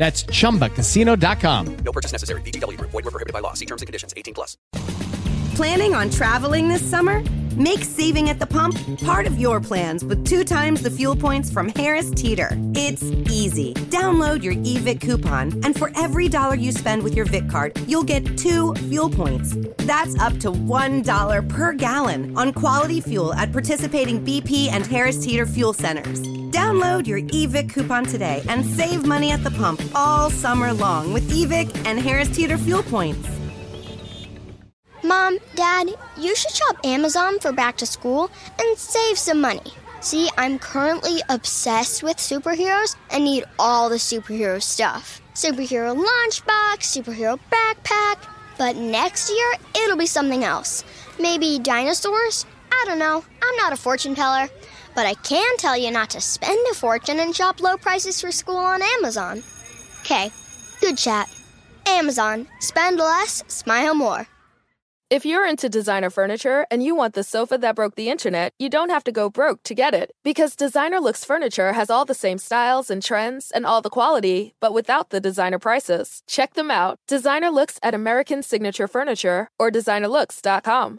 That's chumbacasino.com. No purchase necessary. VGW Group. Void were prohibited by law. See terms and conditions. 18 plus. Planning on traveling this summer? Make saving at the pump part of your plans with two times the fuel points from Harris Teeter. It's easy. Download your eVic coupon, and for every dollar you spend with your Vic card, you'll get two fuel points. That's up to $1 per gallon on quality fuel at participating BP and Harris Teeter fuel centers. Download your eVic coupon today and save money at the pump all summer long with eVic and Harris Teeter fuel points. Mom, Dad, you should shop Amazon for back to school and save some money. See, I'm currently obsessed with superheroes and need all the superhero stuff superhero lunchbox, superhero backpack. But next year, it'll be something else. Maybe dinosaurs? I don't know. I'm not a fortune teller. But I can tell you not to spend a fortune and shop low prices for school on Amazon. Okay, good chat. Amazon. Spend less, smile more. If you're into designer furniture and you want the sofa that broke the internet, you don't have to go broke to get it. Because Designer Looks Furniture has all the same styles and trends and all the quality, but without the designer prices. Check them out. Designer Looks at American Signature Furniture or designerlooks.com.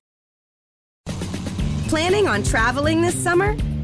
Planning on traveling this summer?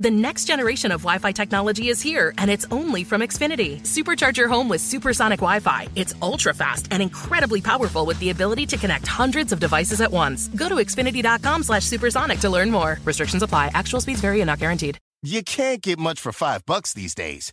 The next generation of Wi Fi technology is here, and it's only from Xfinity. Supercharge your home with supersonic Wi Fi. It's ultra fast and incredibly powerful with the ability to connect hundreds of devices at once. Go to Xfinity.com slash supersonic to learn more. Restrictions apply. Actual speeds vary and not guaranteed. You can't get much for five bucks these days.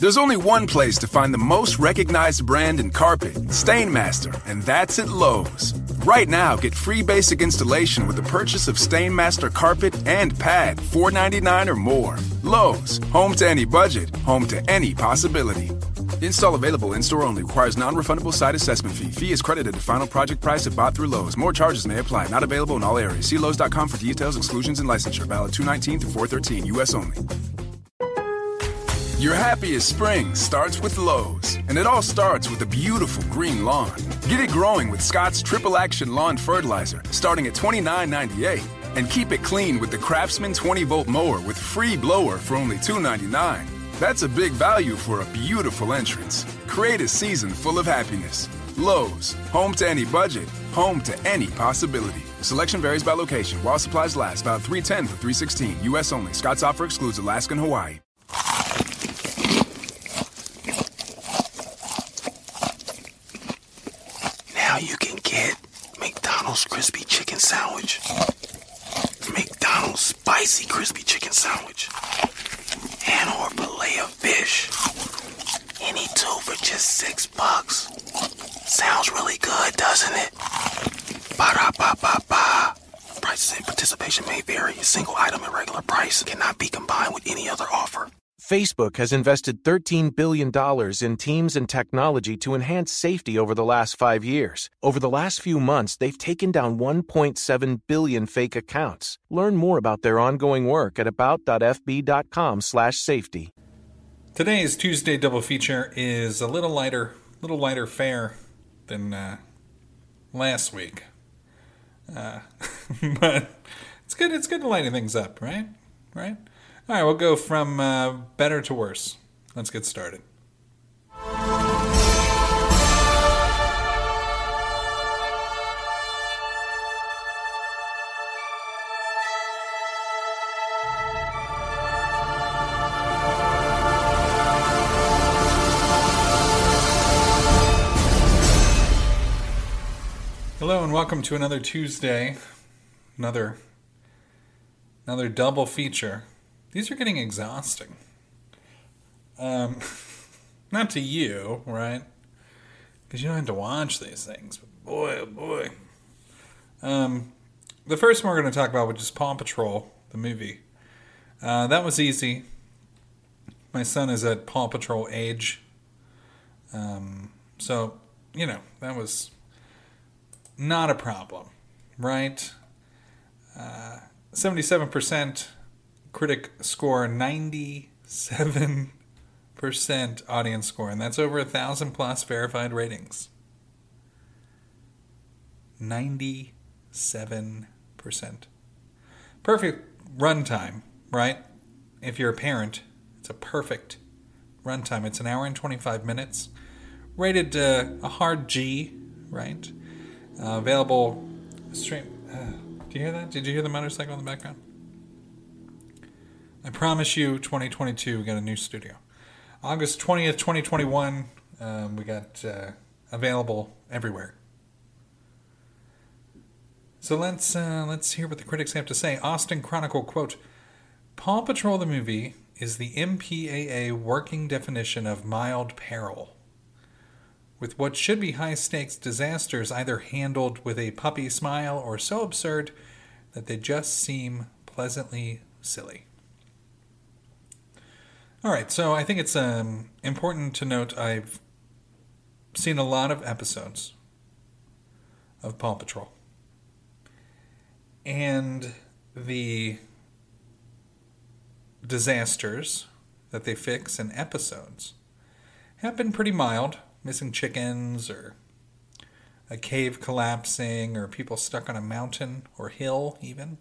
There's only one place to find the most recognized brand in carpet, Stainmaster, and that's at Lowe's. Right now, get free basic installation with the purchase of Stainmaster carpet and pad, $4.99 or more. Lowe's, home to any budget, home to any possibility. Install available in store only. Requires non refundable site assessment fee. Fee is credited to final project price if bought through Lowe's. More charges may apply. Not available in all areas. See Lowe's.com for details, exclusions, and licensure. Valid 219 through 413, U.S. only. Your happiest spring starts with Lowe's, and it all starts with a beautiful green lawn. Get it growing with Scott's Triple Action Lawn Fertilizer, starting at $29.98. And keep it clean with the Craftsman 20 volt mower with free blower for only $2.99. That's a big value for a beautiful entrance. Create a season full of happiness. Lowe's, home to any budget, home to any possibility. Selection varies by location. While supplies last, about 310 to 316. U.S. only. Scott's offer excludes Alaska and Hawaii. Now you can get McDonald's crispy chicken sandwich, McDonald's spicy crispy chicken sandwich, and or fillet of fish. Any two for just six bucks. Sounds really good, doesn't it? Ba da ba ba ba. Prices and participation may vary. A single item at regular price cannot be combined with any other offer. Facebook has invested $13 billion in teams and technology to enhance safety over the last five years. Over the last few months, they've taken down 1.7 billion fake accounts. Learn more about their ongoing work at about.fb.com/safety. Today's Tuesday double feature is a little lighter, little lighter fare than uh, last week, uh, but it's good. It's good to lighten things up, right? Right. All right, we'll go from uh, better to worse. Let's get started. Hello and welcome to another Tuesday, another another double feature. These are getting exhausting. Um, not to you, right? Because you don't have to watch these things. But boy, oh boy. Um, the first one we're going to talk about, which is Paw Patrol, the movie. Uh, that was easy. My son is at Paw Patrol age. Um, so, you know, that was not a problem, right? Uh, 77% critic score 97% audience score, and that's over a thousand plus verified ratings. 97%. Perfect runtime, right? If you're a parent, it's a perfect runtime. It's an hour and 25 minutes. Rated uh, a hard G, right? Uh, available stream. Uh, do you hear that? Did you hear the motorcycle in the background? I promise you, 2022, we got a new studio. August 20th, 2021, um, we got uh, available everywhere. So let's uh, let's hear what the critics have to say. Austin Chronicle quote: "Paw Patrol the movie is the MPAA working definition of mild peril." With what should be high stakes disasters either handled with a puppy smile or so absurd that they just seem pleasantly silly. All right, so I think it's um, important to note I've seen a lot of episodes of Paw Patrol. And the disasters that they fix in episodes have been pretty mild missing chickens or a cave collapsing or people stuck on a mountain or hill even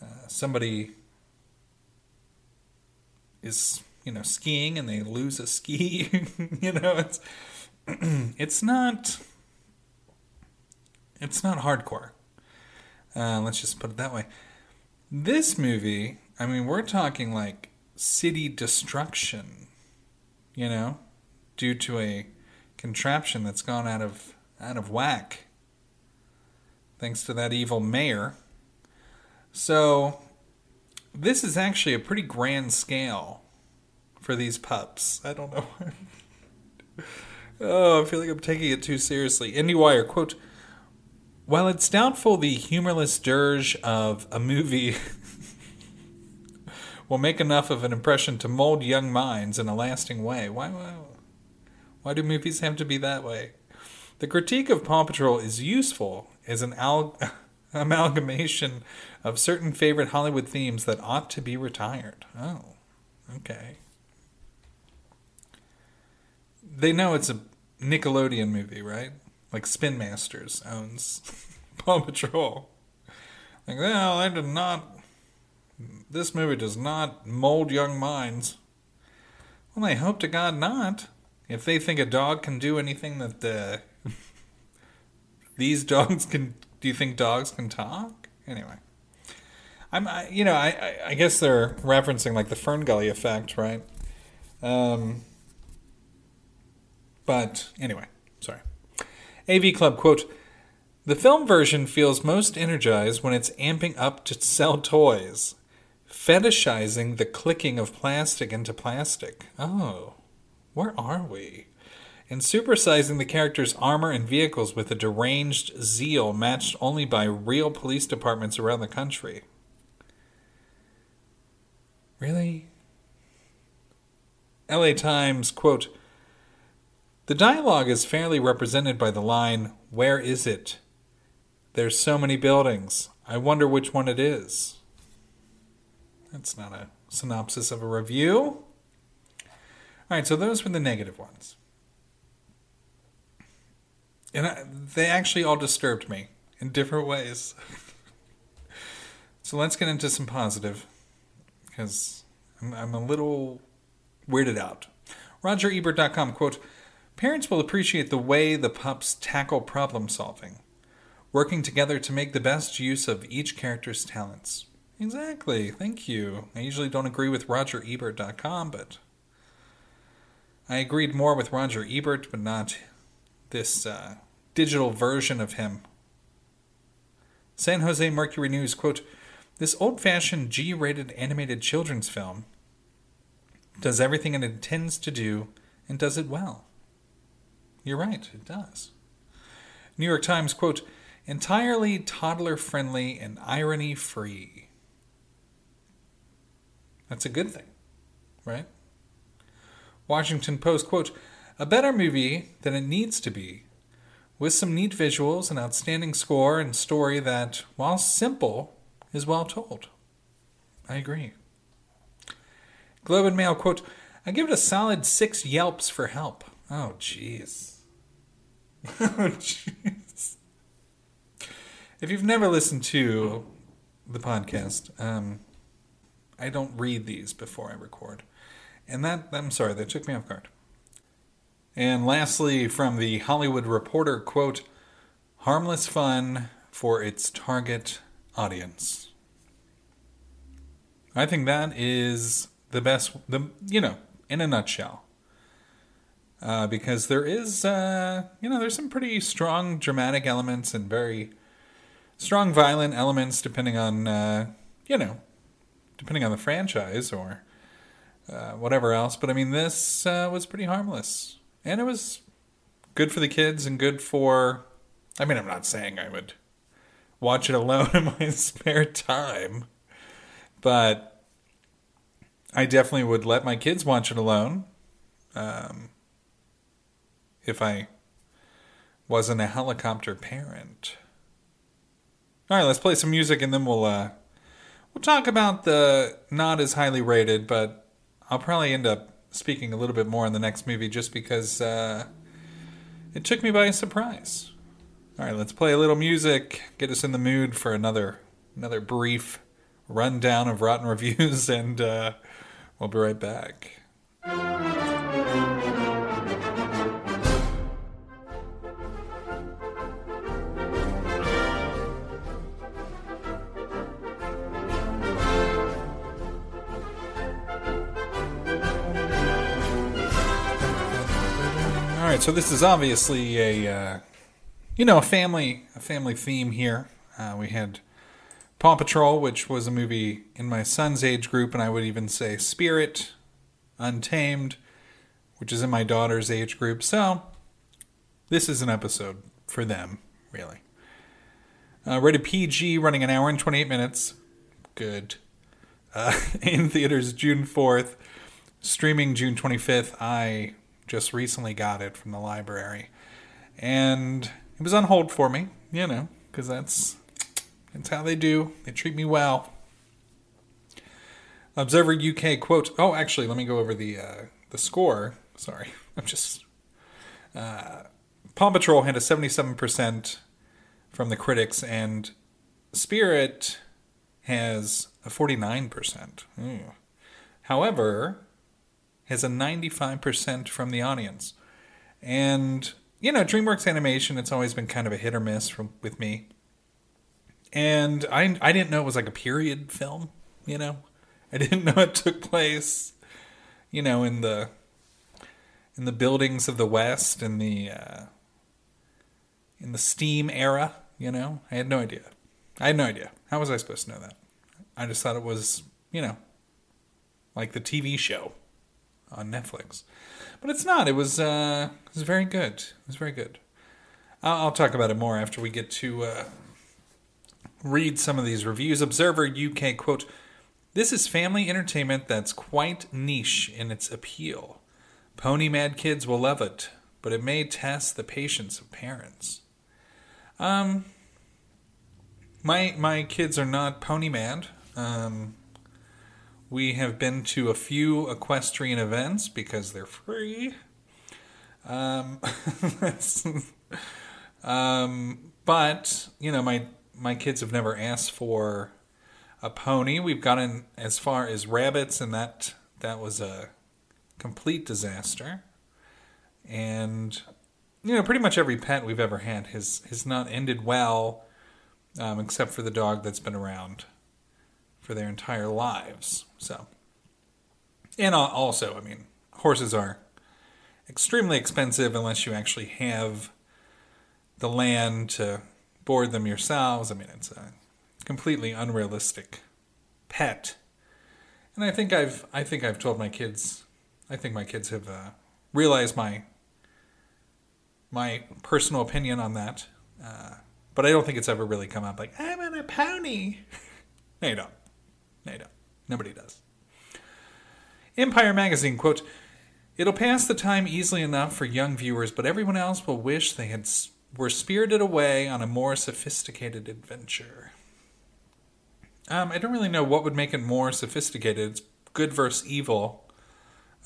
uh, somebody is you know skiing and they lose a ski you know it's it's not it's not hardcore. Uh, let's just put it that way. This movie i mean we're talking like city destruction you know due to a contraption that's gone out of out of whack thanks to that evil mayor. So this is actually a pretty grand scale for these pups. I don't know. oh, I feel like I'm taking it too seriously. IndieWire quote: While it's doubtful the humorless dirge of a movie will make enough of an impression to mold young minds in a lasting way, why, why Why do movies have to be that way? The critique of Paw Patrol is useful as an al- amalgamation of certain favorite Hollywood themes that ought to be retired. Oh, okay. They know it's a Nickelodeon movie, right? Like Spin Masters owns Paw Patrol. Like, well, I did not. This movie does not mold young minds. Well, I hope to God not. If they think a dog can do anything that uh, these dogs can, do you think dogs can talk? Anyway, I'm, I, you know, I, I, I guess they're referencing like the Fern Gully effect, right? Um, but anyway, sorry. AV Club quote: The film version feels most energized when it's amping up to sell toys, fetishizing the clicking of plastic into plastic. Oh, where are we? And supersizing the characters' armor and vehicles with a deranged zeal matched only by real police departments around the country. Really? LA Times, quote, The dialogue is fairly represented by the line, Where is it? There's so many buildings. I wonder which one it is. That's not a synopsis of a review. All right, so those were the negative ones. And I, they actually all disturbed me in different ways. so let's get into some positive, because I'm, I'm a little weirded out. RogerEbert.com quote, Parents will appreciate the way the pups tackle problem solving, working together to make the best use of each character's talents. Exactly, thank you. I usually don't agree with RogerEbert.com, but I agreed more with Roger Ebert, but not this uh, digital version of him. San Jose Mercury News quote, This old fashioned G rated animated children's film does everything it intends to do and does it well. You're right, it does. New York Times quote, entirely toddler friendly and irony free. That's a good thing, right? Washington Post quote, a better movie than it needs to be, with some neat visuals, an outstanding score, and story that, while simple, is well told. I agree. Globe and Mail quote, I give it a solid six yelps for help. Oh, jeez. oh, jeez. If you've never listened to the podcast, um, I don't read these before I record. And that, I'm sorry, that took me off guard. And lastly, from the Hollywood Reporter quote, harmless fun for its target audience. I think that is the best, the you know, in a nutshell. Uh, because there is, uh, you know, there's some pretty strong dramatic elements and very strong violent elements, depending on, uh, you know, depending on the franchise or uh, whatever else. But I mean, this uh, was pretty harmless, and it was good for the kids and good for. I mean, I'm not saying I would watch it alone in my spare time, but I definitely would let my kids watch it alone. Um, if I wasn't a helicopter parent. All right, let's play some music and then we'll uh, we'll talk about the not as highly rated, but I'll probably end up speaking a little bit more in the next movie just because uh, it took me by surprise. All right, let's play a little music, get us in the mood for another another brief rundown of rotten reviews, and uh, we'll be right back. All right, so this is obviously a uh, you know a family a family theme here. Uh, we had Paw Patrol, which was a movie in my son's age group, and I would even say Spirit, Untamed, which is in my daughter's age group. So this is an episode for them, really. Uh, rated PG, running an hour and 28 minutes. Good. Uh, in theaters June 4th, streaming June 25th. I just recently got it from the library, and it was on hold for me, you know, because that's that's how they do. They treat me well. Observer UK quote. Oh, actually, let me go over the uh, the score. Sorry, I'm just. Uh, Paw Patrol had a 77% from the critics, and Spirit has a 49%. Ooh. However, has a 95% from the audience. And, you know, DreamWorks Animation, it's always been kind of a hit or miss from, with me. And I, I didn't know it was like a period film, you know? I didn't know it took place, you know, in the in the buildings of the West in the uh, in the steam era, you know? I had no idea. I had no idea. How was I supposed to know that? I just thought it was, you know, like the TV show on Netflix. But it's not. It was uh it was very good. It was very good. I'll, I'll talk about it more after we get to uh, read some of these reviews. Observer UK quote this is family entertainment that's quite niche in its appeal. Pony Mad kids will love it, but it may test the patience of parents. Um, my my kids are not pony mad. Um, we have been to a few equestrian events because they're free. Um, um, but you know, my my kids have never asked for a pony. We've gotten as far as rabbits, and that that was a complete disaster. And you know, pretty much every pet we've ever had has has not ended well, um, except for the dog that's been around for their entire lives. So, and also, I mean, horses are extremely expensive unless you actually have the land to board them yourselves. I mean, it's a completely unrealistic pet. And I think I've I think I've told my kids I think my kids have uh, realized my my personal opinion on that. Uh, but I don't think it's ever really come up like I'm on a pony. no, you don't. No, you don't. Nobody does. Empire magazine quote: "It'll pass the time easily enough for young viewers, but everyone else will wish they had were spirited away on a more sophisticated adventure." Um, I don't really know what would make it more sophisticated. It's good versus evil.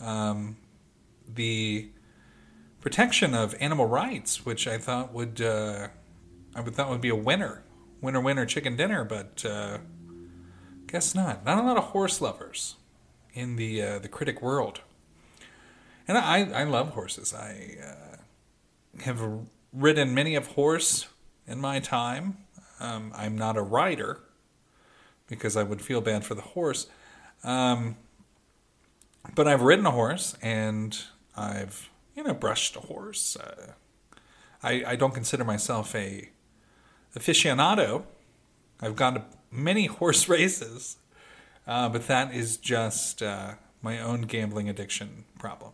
Um, the protection of animal rights, which I thought would uh, I would thought would be a winner, winner, winner, chicken dinner, but uh, guess not. Not a lot of horse lovers in the uh, the critic world. And I I love horses. I uh, have ridden many of horse in my time. Um, I'm not a rider because I would feel bad for the horse. Um, but I've ridden a horse and I've, you know, brushed a horse. Uh, I, I don't consider myself a aficionado. I've gone to many horse races, uh, but that is just uh, my own gambling addiction problem.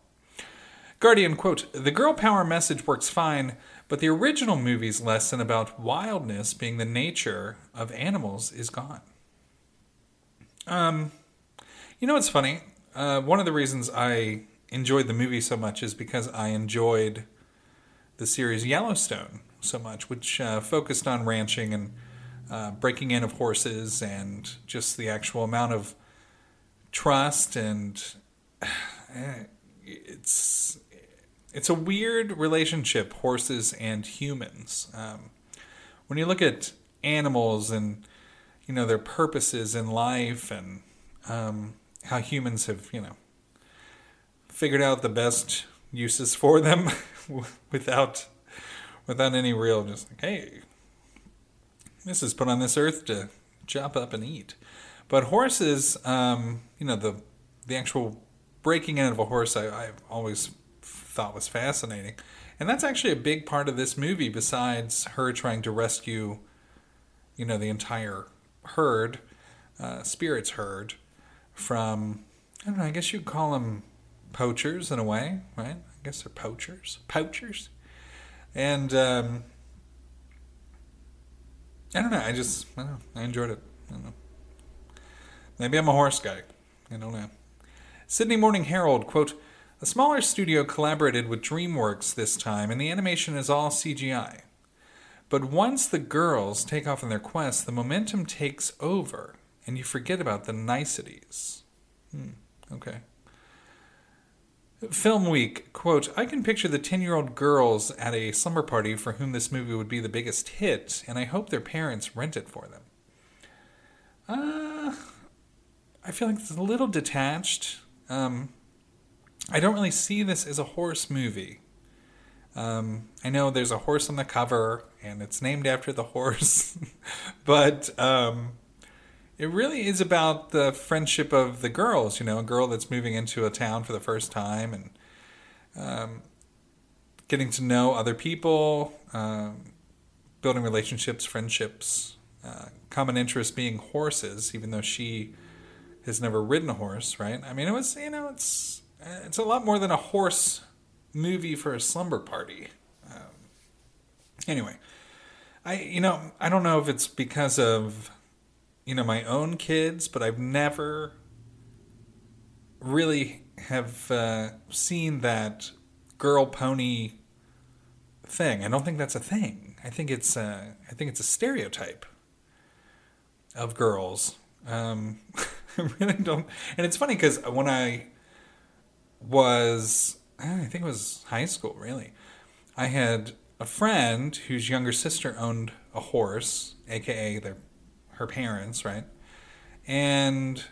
Guardian quote: "The girl power message works fine, but the original movie's lesson about wildness being the nature of animals is gone." Um, you know what's funny? Uh, one of the reasons I enjoyed the movie so much is because I enjoyed the series Yellowstone so much, which uh, focused on ranching and uh, breaking in of horses and just the actual amount of trust and it's it's a weird relationship horses and humans. Um, when you look at animals and you know their purposes in life and um, how humans have you know figured out the best uses for them without without any real just like hey this is put on this earth to chop up and eat but horses um, you know the the actual breaking in of a horse I, i've always thought was fascinating and that's actually a big part of this movie besides her trying to rescue you know the entire herd, uh, spirits herd, from I don't know. I guess you'd call them poachers in a way, right? I guess they're poachers, poachers, and um, I don't know. I just I don't know. I enjoyed it. I. Maybe I'm a horse guy. I don't know. Sydney Morning Herald quote. A smaller studio collaborated with DreamWorks this time, and the animation is all CGI. But once the girls take off on their quest, the momentum takes over, and you forget about the niceties. Hmm, okay. Film Week, quote, I can picture the 10 year old girls at a slumber party for whom this movie would be the biggest hit, and I hope their parents rent it for them. Uh, I feel like it's a little detached. Um, I don't really see this as a horse movie. Um, I know there's a horse on the cover, and it's named after the horse, but um, it really is about the friendship of the girls. You know, a girl that's moving into a town for the first time and um, getting to know other people, um, building relationships, friendships, uh, common interest being horses, even though she has never ridden a horse, right? I mean, it was, you know, it's it's a lot more than a horse movie for a slumber party. Um, anyway, I you know I don't know if it's because of you know my own kids, but I've never really have uh, seen that girl pony thing. I don't think that's a thing. I think it's a, I think it's a stereotype of girls. Um, I really don't. And it's funny because when I was, I think it was high school, really, I had a friend whose younger sister owned a horse, aka their her parents, right? And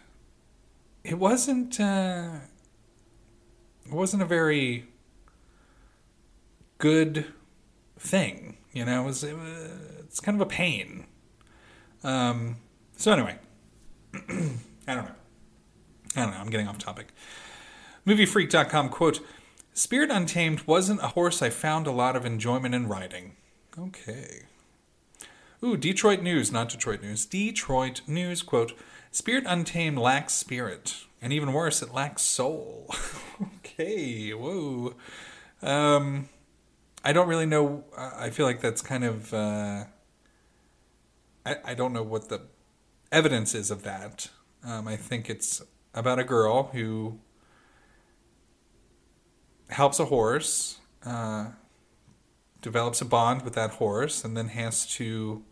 it wasn't uh, it wasn't a very good thing, you know. It was, it was it's kind of a pain. Um, so anyway, I don't know. I don't know. I'm getting off topic. MovieFreak.com quote: "Spirit Untamed wasn't a horse I found a lot of enjoyment in riding." Okay. Ooh, Detroit News, not Detroit News. Detroit News, quote, Spirit Untamed lacks spirit. And even worse, it lacks soul. okay, whoa. Um, I don't really know. I feel like that's kind of. Uh, I, I don't know what the evidence is of that. Um, I think it's about a girl who helps a horse, uh, develops a bond with that horse, and then has to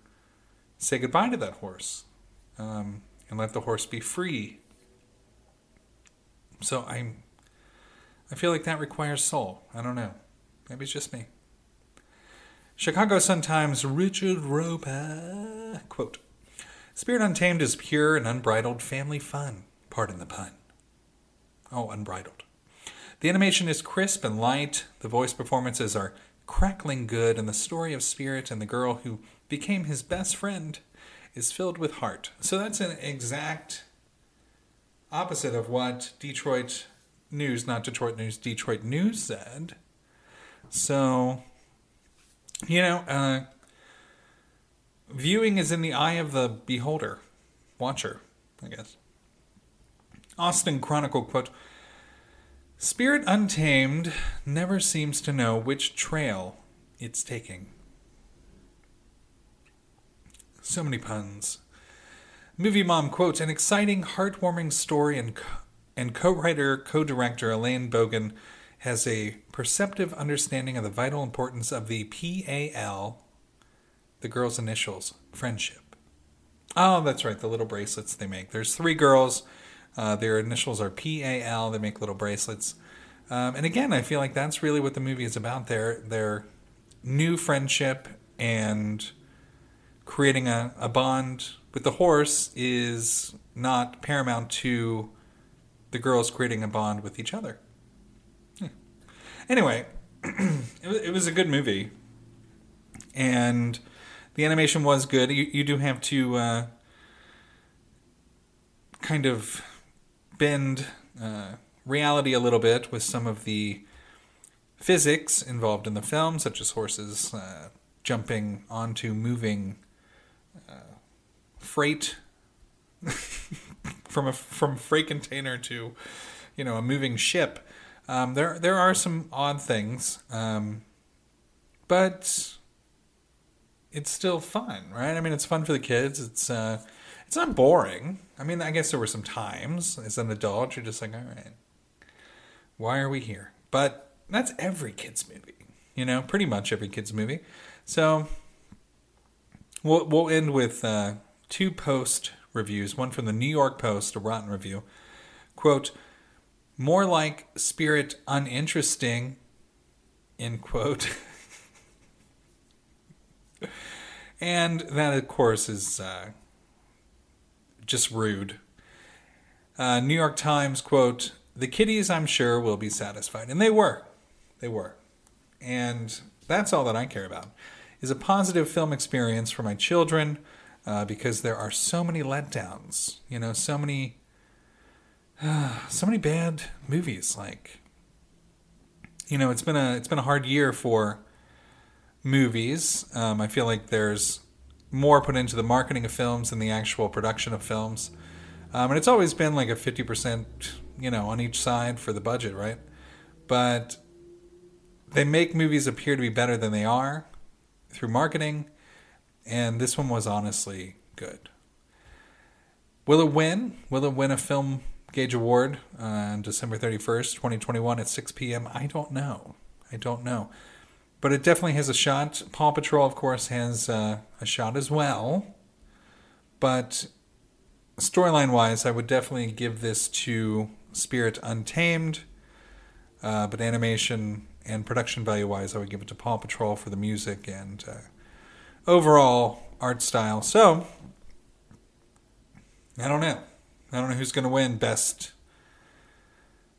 say goodbye to that horse um, and let the horse be free. So I'm, I feel like that requires soul. I don't know. Maybe it's just me. Chicago Sun-Times Richard Roeper quote: "Spirit Untamed is pure and unbridled family fun. Pardon the pun. Oh, unbridled. The animation is crisp and light. The voice performances are crackling good, and the story of Spirit and the girl who became his best friend is filled with heart. So that's an exact opposite of what Detroit News, not Detroit News, Detroit News said. So, you know, uh, viewing is in the eye of the beholder, watcher, I guess. Austin Chronicle quote Spirit Untamed never seems to know which trail it's taking. So many puns. Movie Mom quotes an exciting, heartwarming story, and co- and co-writer, co-director Elaine Bogan has a perceptive understanding of the vital importance of the PAL, the girls' initials, friendship. Oh, that's right, the little bracelets they make. There's three girls. Uh, their initials are PAL. They make little bracelets. Um, and again, I feel like that's really what the movie is about. Their their new friendship and creating a, a bond with the horse is not paramount to the girls creating a bond with each other. Anyway, it, was, a good movie, and the animation was good. You, you do have to uh, kind of bend uh, reality a little bit with some of the physics involved in the film, such as horses uh, jumping onto moving freight from a from freight container to you know a moving ship. Um, there there are some odd things, um, but it's still fun, right? I mean, it's fun for the kids. It's uh, it's not boring. I mean, I guess there were some times as an adult you're just like, all right. Why are we here? But that's every kids movie, you know, pretty much every kids movie. So we'll we'll end with uh, two post reviews. One from the New York Post, a rotten review. Quote: More like spirit uninteresting. End quote. and that, of course, is uh, just rude. Uh, New York Times quote: "The kiddies, I'm sure, will be satisfied," and they were, they were, and that's all that I care about. Is a positive film experience for my children, uh, because there are so many letdowns. You know, so many, uh, so many bad movies. Like, you know, it's been a it's been a hard year for movies. Um, I feel like there's more put into the marketing of films than the actual production of films. Um, and it's always been like a 50%, you know, on each side for the budget, right? But they make movies appear to be better than they are through marketing. And this one was honestly good. Will it win? Will it win a Film Gauge Award uh, on December 31st, 2021 at 6 p.m.? I don't know. I don't know but it definitely has a shot. Paw Patrol, of course, has uh, a shot as well. But storyline wise, I would definitely give this to Spirit Untamed. Uh, but animation and production value wise, I would give it to Paw Patrol for the music and uh, overall art style. So, I don't know. I don't know who's going to win Best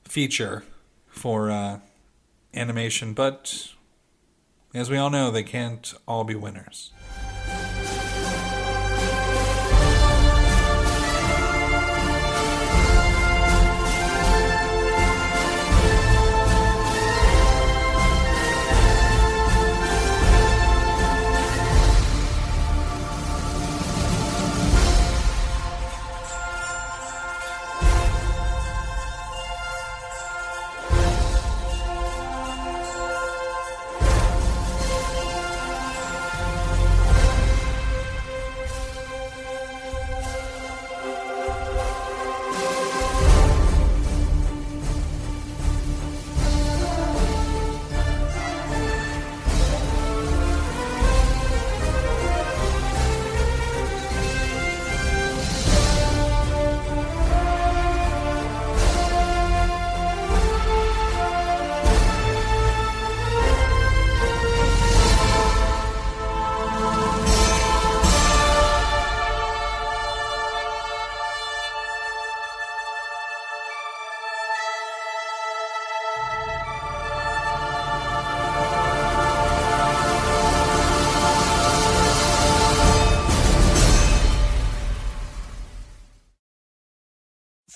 Feature for uh, animation, but as we all know, they can't all be winners.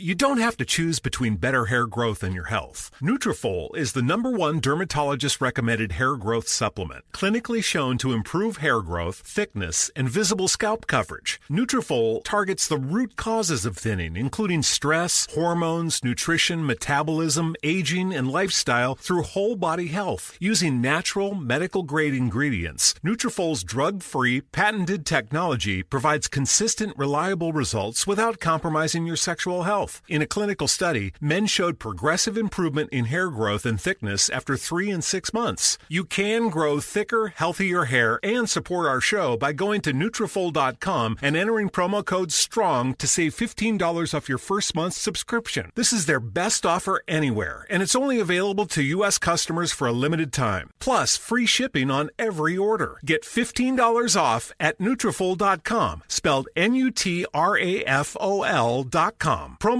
You don't have to choose between better hair growth and your health. Nutrafol is the number one dermatologist recommended hair growth supplement, clinically shown to improve hair growth, thickness, and visible scalp coverage. Nutrafol targets the root causes of thinning, including stress, hormones, nutrition, metabolism, aging, and lifestyle through whole body health using natural medical grade ingredients. Nutrafol's drug-free, patented technology provides consistent, reliable results without compromising your sexual health. In a clinical study, men showed progressive improvement in hair growth and thickness after three and six months. You can grow thicker, healthier hair and support our show by going to Nutrafol.com and entering promo code STRONG to save $15 off your first month's subscription. This is their best offer anywhere, and it's only available to U.S. customers for a limited time. Plus, free shipping on every order. Get $15 off at Nutrafol.com, spelled N-U-T-R-A-F-O-L.com. Promo